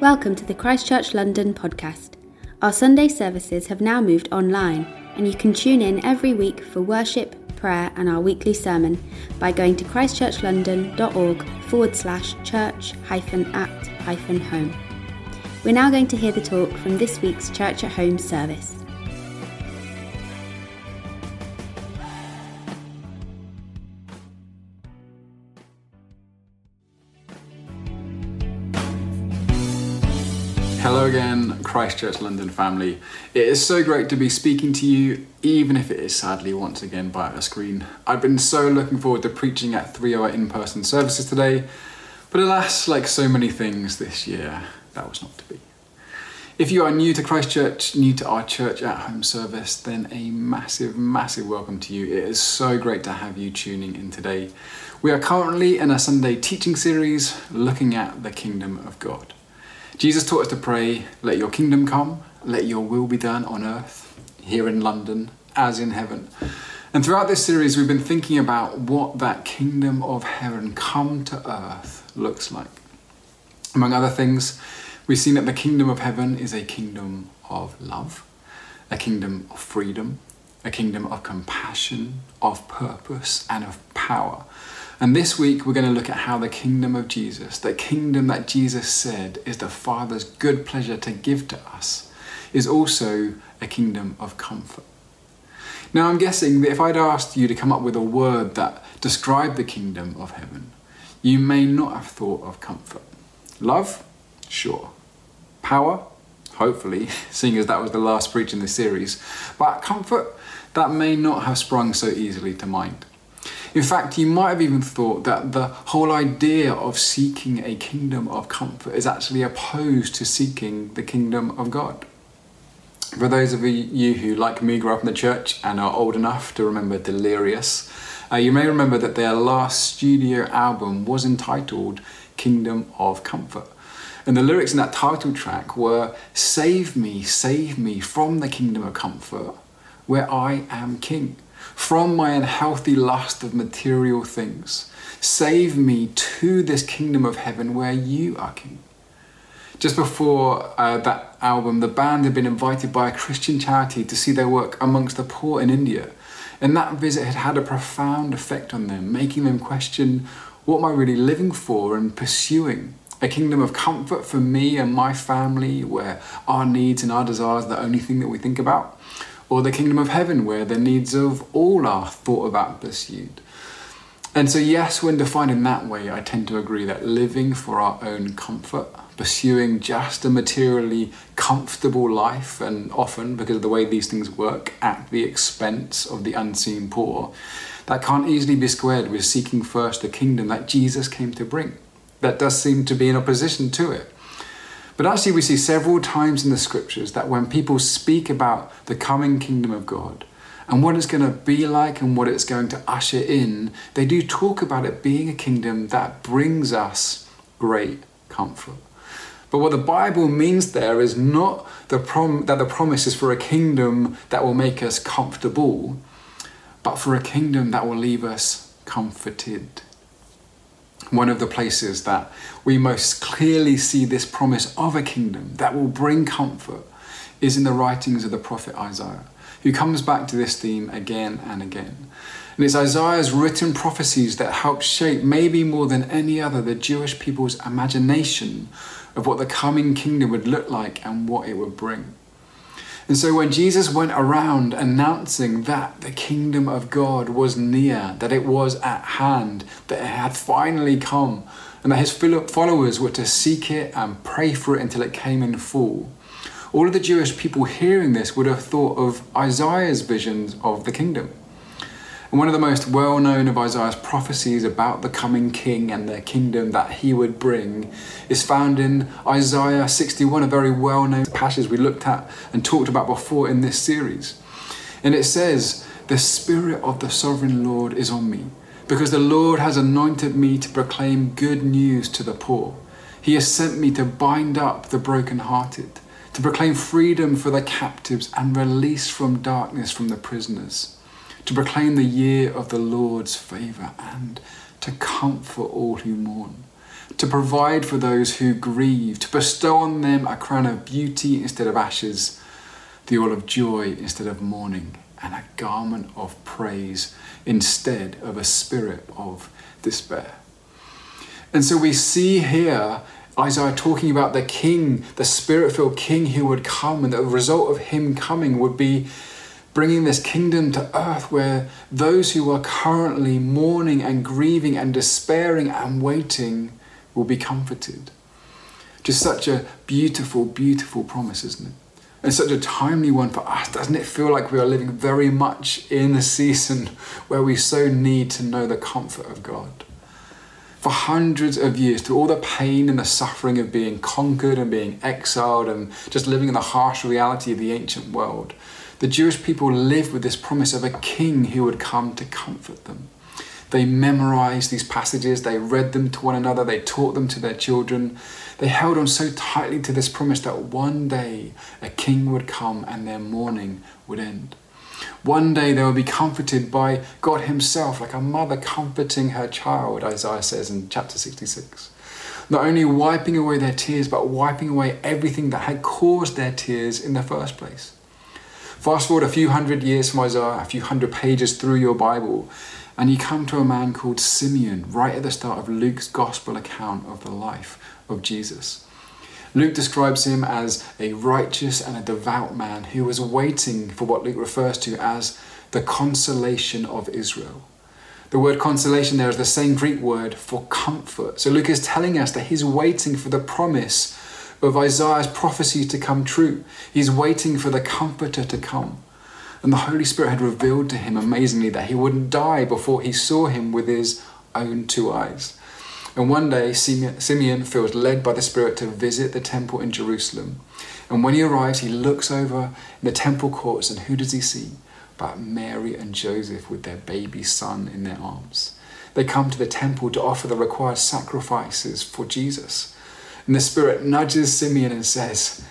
Welcome to the Christchurch London podcast. Our Sunday services have now moved online, and you can tune in every week for worship, prayer, and our weekly sermon by going to christchurchlondon.org forward slash church hyphen at hyphen home. We're now going to hear the talk from this week's Church at Home service. Hello again, Christchurch London family. It is so great to be speaking to you, even if it is sadly once again by a screen. I've been so looking forward to preaching at three hour in person services today, but alas, like so many things this year, that was not to be. If you are new to Christchurch, new to our church at home service, then a massive, massive welcome to you. It is so great to have you tuning in today. We are currently in a Sunday teaching series looking at the kingdom of God. Jesus taught us to pray, let your kingdom come, let your will be done on earth, here in London, as in heaven. And throughout this series, we've been thinking about what that kingdom of heaven come to earth looks like. Among other things, we've seen that the kingdom of heaven is a kingdom of love, a kingdom of freedom, a kingdom of compassion, of purpose, and of power. And this week we're going to look at how the kingdom of Jesus, the kingdom that Jesus said is the Father's good pleasure to give to us, is also a kingdom of comfort. Now I'm guessing that if I'd asked you to come up with a word that described the kingdom of heaven, you may not have thought of comfort. Love? Sure. Power? Hopefully, seeing as that was the last preach in this series. But comfort? That may not have sprung so easily to mind. In fact, you might have even thought that the whole idea of seeking a kingdom of comfort is actually opposed to seeking the kingdom of God. For those of you who, like me, grew up in the church and are old enough to remember Delirious, uh, you may remember that their last studio album was entitled Kingdom of Comfort. And the lyrics in that title track were Save me, save me from the kingdom of comfort where I am king from my unhealthy lust of material things. Save me to this kingdom of heaven where you are king. Just before uh, that album, the band had been invited by a Christian charity to see their work amongst the poor in India. And that visit had had a profound effect on them, making them question what am I really living for and pursuing? A kingdom of comfort for me and my family, where our needs and our desires are the only thing that we think about? Or the kingdom of heaven, where the needs of all are thought about and pursued. And so, yes, when defined in that way, I tend to agree that living for our own comfort, pursuing just a materially comfortable life, and often, because of the way these things work, at the expense of the unseen poor, that can't easily be squared with seeking first the kingdom that Jesus came to bring. That does seem to be in opposition to it. But actually, we see several times in the scriptures that when people speak about the coming kingdom of God and what it's going to be like and what it's going to usher in, they do talk about it being a kingdom that brings us great comfort. But what the Bible means there is not the prom- that the promise is for a kingdom that will make us comfortable, but for a kingdom that will leave us comforted one of the places that we most clearly see this promise of a kingdom that will bring comfort is in the writings of the prophet Isaiah, who comes back to this theme again and again. And it's Isaiah's written prophecies that help shape, maybe more than any other, the Jewish people's imagination of what the coming kingdom would look like and what it would bring. And so when Jesus went around announcing that the kingdom of God was near, that it was at hand, that it had finally come, and that his followers were to seek it and pray for it until it came in full, all of the Jewish people hearing this would have thought of Isaiah's visions of the kingdom. And one of the most well known of Isaiah's prophecies about the coming king and the kingdom that he would bring is found in Isaiah 61, a very well known passage we looked at and talked about before in this series. And it says, The Spirit of the sovereign Lord is on me, because the Lord has anointed me to proclaim good news to the poor. He has sent me to bind up the brokenhearted, to proclaim freedom for the captives and release from darkness from the prisoners to proclaim the year of the Lord's favour and to comfort all who mourn, to provide for those who grieve, to bestow on them a crown of beauty instead of ashes, the oil of joy instead of mourning, and a garment of praise instead of a spirit of despair. And so we see here Isaiah talking about the king, the spirit filled king who would come, and the result of him coming would be bringing this kingdom to earth where those who are currently mourning and grieving and despairing and waiting will be comforted. Just such a beautiful, beautiful promise, isn't it? And such a timely one for us. Doesn't it feel like we are living very much in a season where we so need to know the comfort of God? For hundreds of years, through all the pain and the suffering of being conquered and being exiled and just living in the harsh reality of the ancient world, the Jewish people lived with this promise of a king who would come to comfort them. They memorized these passages, they read them to one another, they taught them to their children. They held on so tightly to this promise that one day a king would come and their mourning would end. One day they would be comforted by God Himself, like a mother comforting her child, Isaiah says in chapter 66. Not only wiping away their tears, but wiping away everything that had caused their tears in the first place. Fast forward a few hundred years from Isaiah, a few hundred pages through your Bible, and you come to a man called Simeon right at the start of Luke's gospel account of the life of Jesus. Luke describes him as a righteous and a devout man who was waiting for what Luke refers to as the consolation of Israel. The word consolation there is the same Greek word for comfort. So Luke is telling us that he's waiting for the promise of Isaiah's prophecy to come true. He's waiting for the Comforter to come. And the Holy Spirit had revealed to him amazingly that he wouldn't die before he saw him with his own two eyes. And one day, Simeon feels led by the Spirit to visit the temple in Jerusalem. And when he arrives, he looks over in the temple courts, and who does he see? But Mary and Joseph with their baby son in their arms. They come to the temple to offer the required sacrifices for Jesus. And the Spirit nudges Simeon and says,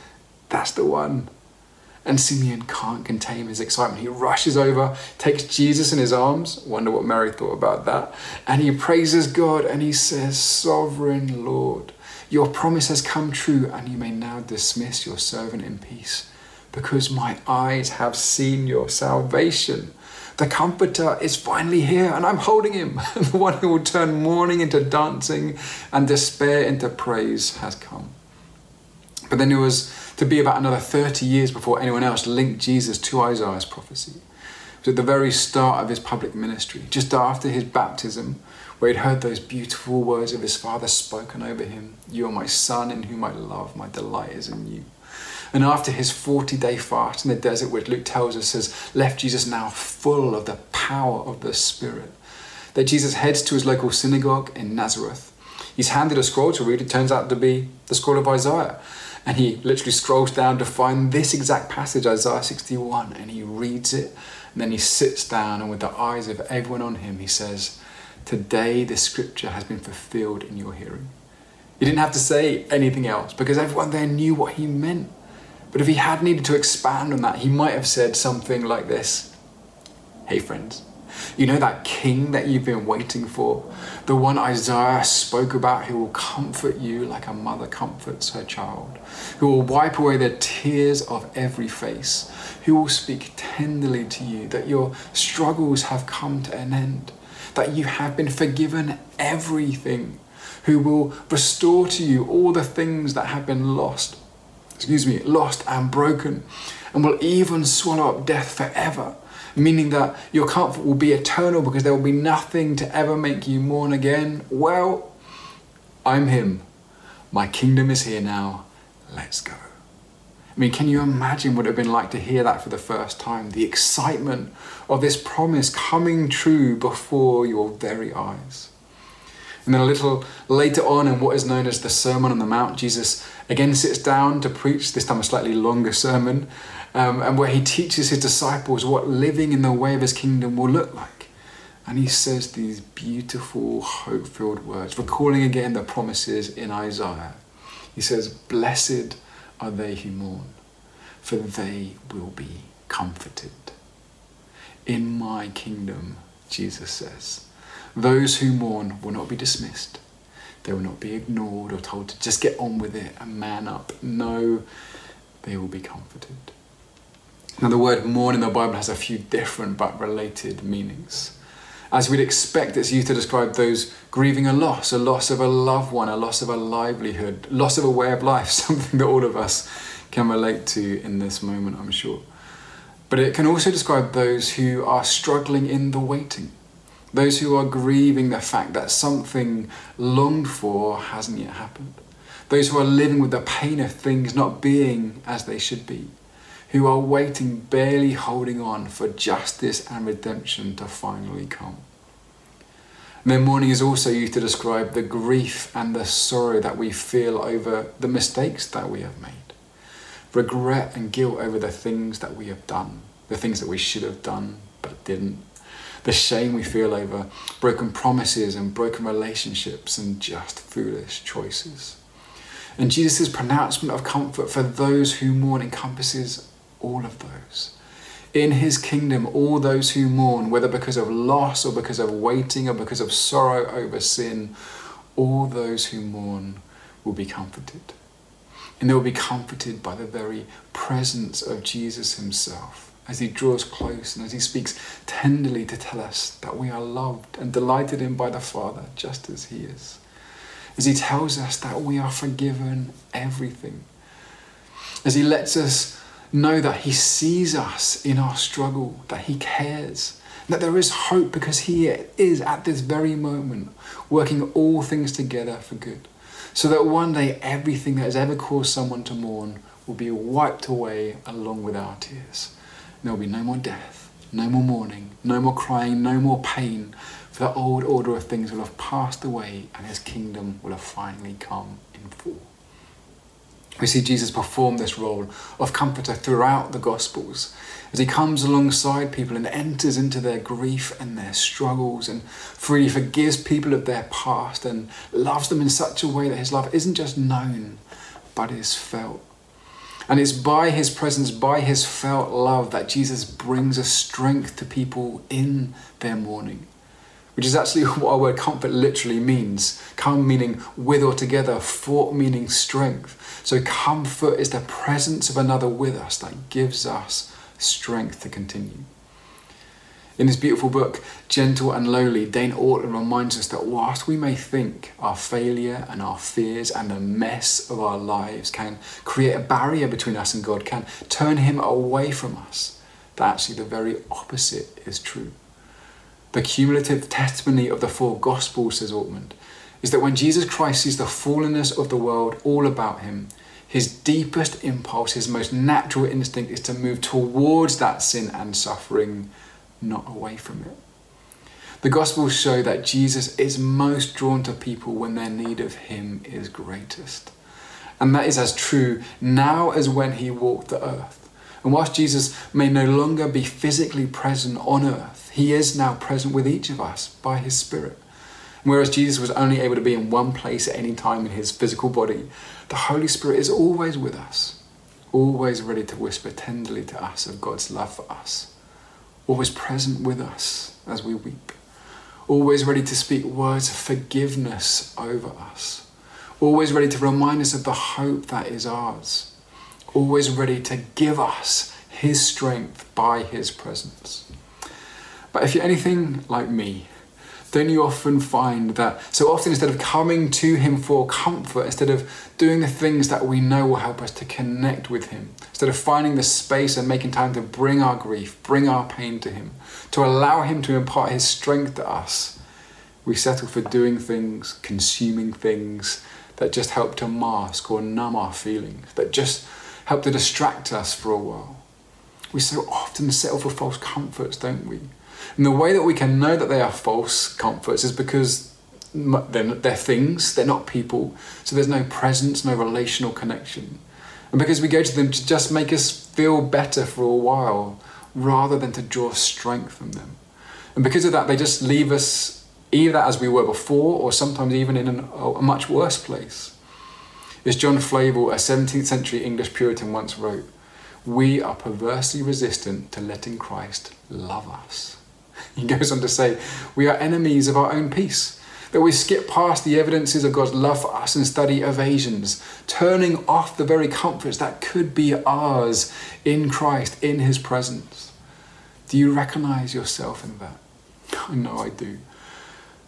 That's the one. And Simeon can't contain his excitement. He rushes over, takes Jesus in his arms. Wonder what Mary thought about that. And he praises God and he says, Sovereign Lord, your promise has come true, and you may now dismiss your servant in peace, because my eyes have seen your salvation the Comforter is finally here, and I'm holding him. the one who will turn mourning into dancing and despair into praise has come. But then it was to be about another 30 years before anyone else linked Jesus to Isaiah's prophecy. It was at the very start of his public ministry, just after his baptism, where he'd heard those beautiful words of his father spoken over him You are my son, in whom I love, my delight is in you. And after his 40 day fast in the desert, which Luke tells us has left Jesus now full of the power of the Spirit, that Jesus heads to his local synagogue in Nazareth. He's handed a scroll to read, it turns out to be the scroll of Isaiah. And he literally scrolls down to find this exact passage, Isaiah 61, and he reads it. And then he sits down, and with the eyes of everyone on him, he says, Today the scripture has been fulfilled in your hearing. He didn't have to say anything else because everyone there knew what he meant. But if he had needed to expand on that, he might have said something like this Hey, friends, you know that king that you've been waiting for? The one Isaiah spoke about who will comfort you like a mother comforts her child, who will wipe away the tears of every face, who will speak tenderly to you that your struggles have come to an end, that you have been forgiven everything, who will restore to you all the things that have been lost excuse me, lost and broken, and will even swallow up death forever, meaning that your comfort will be eternal because there will be nothing to ever make you mourn again. Well, I'm Him. My kingdom is here now. Let's go. I mean, can you imagine what it would have been like to hear that for the first time? The excitement of this promise coming true before your very eyes. And then a little later on in what is known as the Sermon on the Mount, Jesus again sits down to preach, this time a slightly longer sermon, um, and where he teaches his disciples what living in the way of his kingdom will look like. And he says these beautiful, hope filled words, recalling again the promises in Isaiah. He says, Blessed are they who mourn, for they will be comforted. In my kingdom, Jesus says, those who mourn will not be dismissed. They will not be ignored or told to just get on with it and man up. No, they will be comforted. Now, the word mourn in the Bible has a few different but related meanings. As we'd expect, it's used to describe those grieving a loss, a loss of a loved one, a loss of a livelihood, loss of a way of life, something that all of us can relate to in this moment, I'm sure. But it can also describe those who are struggling in the waiting, those who are grieving the fact that something longed for hasn't yet happened, those who are living with the pain of things not being as they should be, who are waiting, barely holding on for justice and redemption to finally come. And then mourning is also used to describe the grief and the sorrow that we feel over the mistakes that we have made. Regret and guilt over the things that we have done, the things that we should have done but didn't, the shame we feel over broken promises and broken relationships and just foolish choices. And Jesus' pronouncement of comfort for those who mourn encompasses all of those. In his kingdom, all those who mourn, whether because of loss or because of waiting or because of sorrow over sin, all those who mourn will be comforted. And they will be comforted by the very presence of Jesus himself as he draws close and as he speaks tenderly to tell us that we are loved and delighted in by the Father just as he is. As he tells us that we are forgiven everything. As he lets us know that he sees us in our struggle, that he cares, that there is hope because he is at this very moment working all things together for good so that one day everything that has ever caused someone to mourn will be wiped away along with our tears. There will be no more death, no more mourning, no more crying, no more pain, for the old order of things will have passed away and his kingdom will have finally come in full. We see Jesus perform this role of comforter throughout the Gospels as he comes alongside people and enters into their grief and their struggles and freely forgives people of their past and loves them in such a way that his love isn't just known but is felt. And it's by his presence, by his felt love, that Jesus brings a strength to people in their mourning which is actually what our word comfort literally means. Come meaning with or together, fort meaning strength. So comfort is the presence of another with us that gives us strength to continue. In this beautiful book, Gentle and Lowly, Dane Ortlund reminds us that whilst we may think our failure and our fears and the mess of our lives can create a barrier between us and God, can turn Him away from us, that actually the very opposite is true. The cumulative testimony of the four Gospels, says Ortlund, is that when Jesus Christ sees the fallenness of the world all about him, his deepest impulse, his most natural instinct is to move towards that sin and suffering, not away from it. The Gospels show that Jesus is most drawn to people when their need of him is greatest. And that is as true now as when he walked the earth. And whilst Jesus may no longer be physically present on earth, he is now present with each of us by his Spirit. Whereas Jesus was only able to be in one place at any time in his physical body, the Holy Spirit is always with us, always ready to whisper tenderly to us of God's love for us, always present with us as we weep, always ready to speak words of forgiveness over us, always ready to remind us of the hope that is ours, always ready to give us His strength by His presence. But if you're anything like me, don't you often find that so often instead of coming to Him for comfort, instead of doing the things that we know will help us to connect with Him, instead of finding the space and making time to bring our grief, bring our pain to Him, to allow Him to impart His strength to us, we settle for doing things, consuming things that just help to mask or numb our feelings, that just help to distract us for a while. We so often settle for false comforts, don't we? And the way that we can know that they are false comforts is because they're, they're things, they're not people, so there's no presence, no relational connection. And because we go to them to just make us feel better for a while rather than to draw strength from them. And because of that, they just leave us either as we were before or sometimes even in an, a much worse place. As John Flavel, a 17th century English Puritan, once wrote, we are perversely resistant to letting Christ love us. He goes on to say, We are enemies of our own peace. That we skip past the evidences of God's love for us and study evasions, turning off the very comforts that could be ours in Christ, in His presence. Do you recognize yourself in that? I know I do.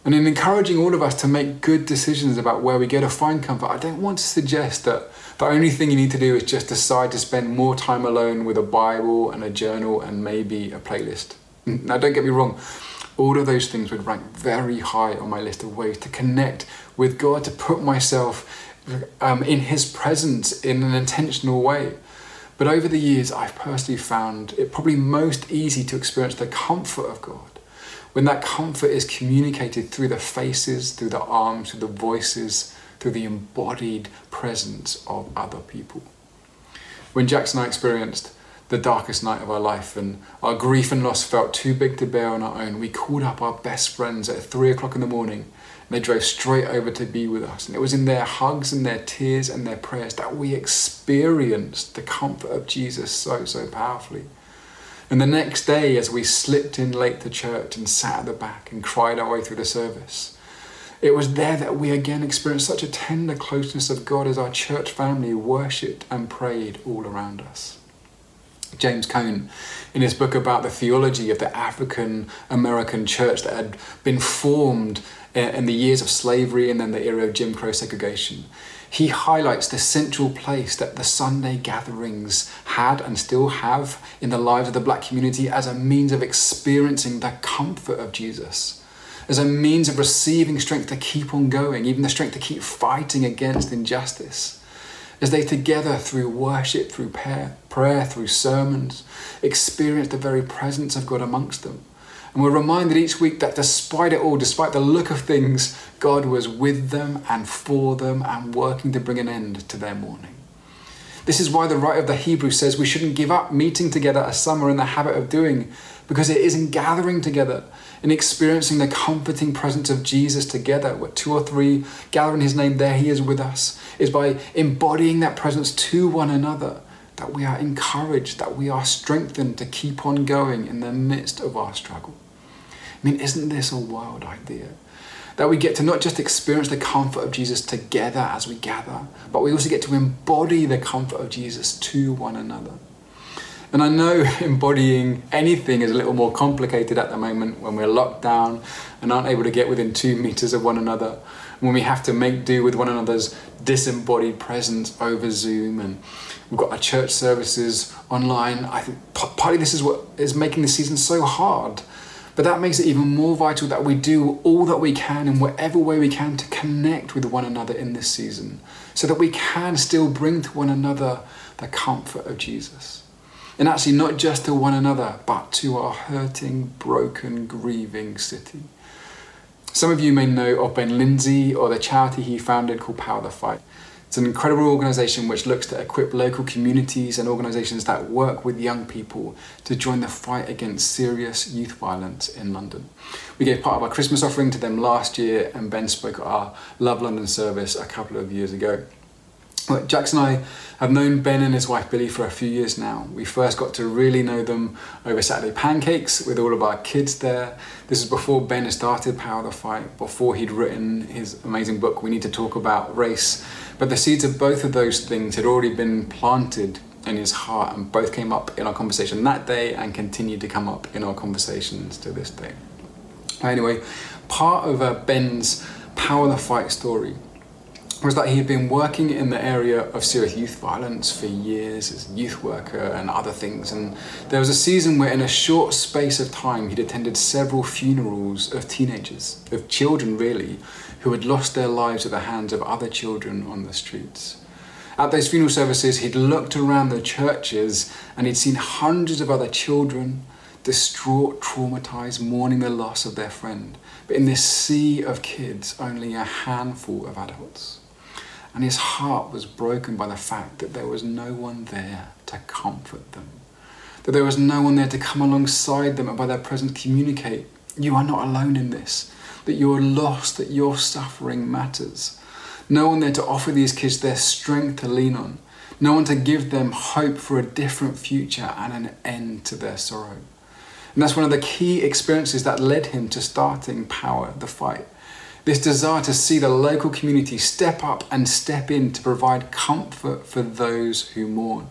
And in encouraging all of us to make good decisions about where we go to find comfort, I don't want to suggest that the only thing you need to do is just decide to spend more time alone with a Bible and a journal and maybe a playlist. Now, don't get me wrong, all of those things would rank very high on my list of ways to connect with God, to put myself um, in His presence in an intentional way. But over the years, I've personally found it probably most easy to experience the comfort of God when that comfort is communicated through the faces, through the arms, through the voices, through the embodied presence of other people. When Jackson and I experienced the darkest night of our life and our grief and loss felt too big to bear on our own, we called up our best friends at three o'clock in the morning and they drove straight over to be with us. And it was in their hugs and their tears and their prayers that we experienced the comfort of Jesus so, so powerfully. And the next day, as we slipped in late to church and sat at the back and cried our way through the service, it was there that we again experienced such a tender closeness of God as our church family worshipped and prayed all around us. James Cone, in his book about the theology of the African American church that had been formed in the years of slavery and then the era of Jim Crow segregation, he highlights the central place that the Sunday gatherings had and still have in the lives of the black community as a means of experiencing the comfort of Jesus, as a means of receiving strength to keep on going, even the strength to keep fighting against injustice. As they together, through worship, through prayer, through sermons, experience the very presence of God amongst them and we're reminded each week that despite it all, despite the look of things, God was with them and for them and working to bring an end to their mourning. This is why the writer of the Hebrews says we shouldn't give up meeting together as some are in the habit of doing, because it is in gathering together, in experiencing the comforting presence of Jesus together, where two or three gather in his name, there he is with us, is by embodying that presence to one another that we are encouraged, that we are strengthened to keep on going in the midst of our struggle. I mean, isn't this a wild idea? That we get to not just experience the comfort of Jesus together as we gather, but we also get to embody the comfort of Jesus to one another. And I know embodying anything is a little more complicated at the moment when we're locked down and aren't able to get within two meters of one another, when we have to make do with one another's disembodied presence over Zoom and we've got our church services online. I think partly this is what is making the season so hard but that makes it even more vital that we do all that we can in whatever way we can to connect with one another in this season so that we can still bring to one another the comfort of Jesus. And actually, not just to one another, but to our hurting, broken, grieving city. Some of you may know of Ben Lindsay or the charity he founded called Power the Fight. It's an incredible organisation which looks to equip local communities and organisations that work with young people to join the fight against serious youth violence in London. We gave part of our Christmas offering to them last year, and Ben spoke at our Love London service a couple of years ago. Well, Jax and I have known Ben and his wife Billy for a few years now. We first got to really know them over Saturday pancakes with all of our kids there. This is before Ben had started Power the Fight, before he'd written his amazing book, We Need to Talk About Race. But the seeds of both of those things had already been planted in his heart, and both came up in our conversation that day and continue to come up in our conversations to this day. Anyway, part of uh, Ben's Power the Fight story was that he had been working in the area of serious youth violence for years as a youth worker and other things. And there was a season where, in a short space of time, he'd attended several funerals of teenagers, of children really, who had lost their lives at the hands of other children on the streets. At those funeral services, he'd looked around the churches and he'd seen hundreds of other children distraught, traumatized, mourning the loss of their friend. But in this sea of kids, only a handful of adults. And his heart was broken by the fact that there was no one there to comfort them. That there was no one there to come alongside them and by their presence communicate, You are not alone in this that you're lost, that your suffering matters. No one there to offer these kids their strength to lean on. No one to give them hope for a different future and an end to their sorrow. And that's one of the key experiences that led him to starting Power the Fight. This desire to see the local community step up and step in to provide comfort for those who mourn.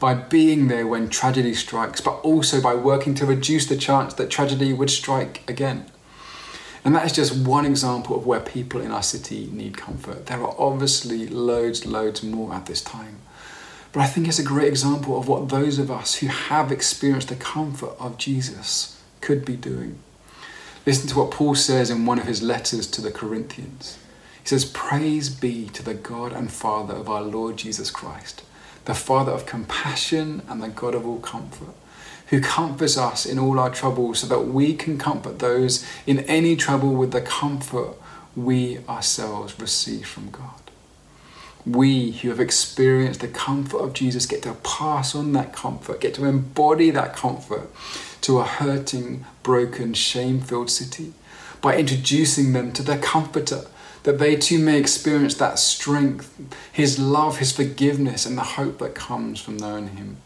By being there when tragedy strikes, but also by working to reduce the chance that tragedy would strike again. And that is just one example of where people in our city need comfort. There are obviously loads, loads more at this time. But I think it's a great example of what those of us who have experienced the comfort of Jesus could be doing. Listen to what Paul says in one of his letters to the Corinthians. He says, Praise be to the God and Father of our Lord Jesus Christ, the Father of compassion and the God of all comfort, who comforts us in all our troubles so that we can comfort those in any trouble with the comfort we ourselves receive from God. We who have experienced the comfort of Jesus get to pass on that comfort, get to embody that comfort to a hurting, broken, shame filled city by introducing them to the Comforter, that they too may experience that strength, His love, His forgiveness, and the hope that comes from knowing Him.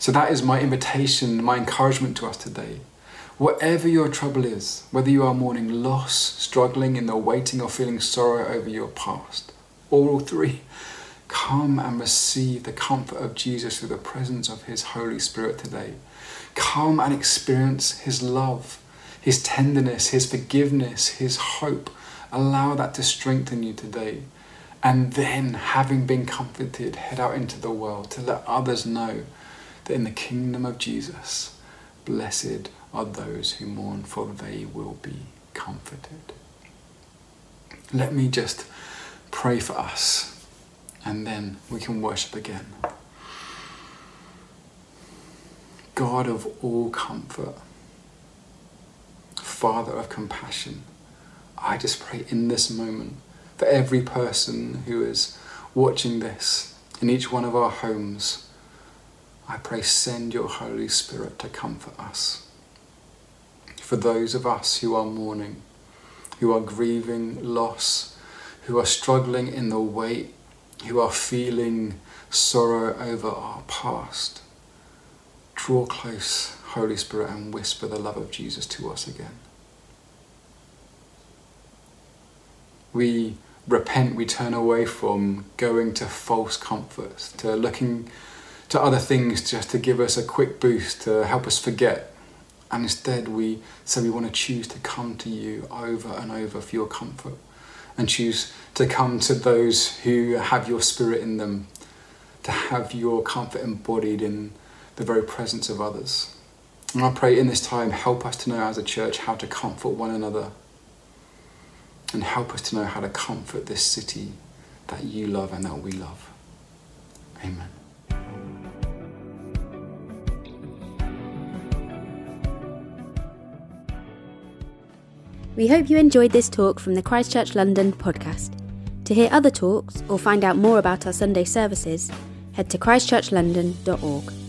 So that is my invitation, my encouragement to us today. Whatever your trouble is, whether you are mourning loss, struggling in the waiting, or feeling sorrow over your past, all three, come and receive the comfort of Jesus through the presence of His Holy Spirit today. Come and experience His love, His tenderness, His forgiveness, His hope. Allow that to strengthen you today. And then, having been comforted, head out into the world to let others know that in the kingdom of Jesus, blessed are those who mourn, for they will be comforted. Let me just pray for us, and then we can worship again. God of all comfort, Father of compassion, I just pray in this moment for every person who is watching this in each one of our homes. I pray, send your Holy Spirit to comfort us. For those of us who are mourning, who are grieving loss, who are struggling in the wait, who are feeling sorrow over our past, draw close, Holy Spirit, and whisper the love of Jesus to us again. We repent, we turn away from going to false comforts, to looking to other things just to give us a quick boost, to help us forget. And instead, we say we want to choose to come to you over and over for your comfort and choose to come to those who have your spirit in them, to have your comfort embodied in the very presence of others. And I pray in this time, help us to know as a church how to comfort one another and help us to know how to comfort this city that you love and that we love. Amen. We hope you enjoyed this talk from the Christchurch London podcast. To hear other talks or find out more about our Sunday services, head to christchurchlondon.org.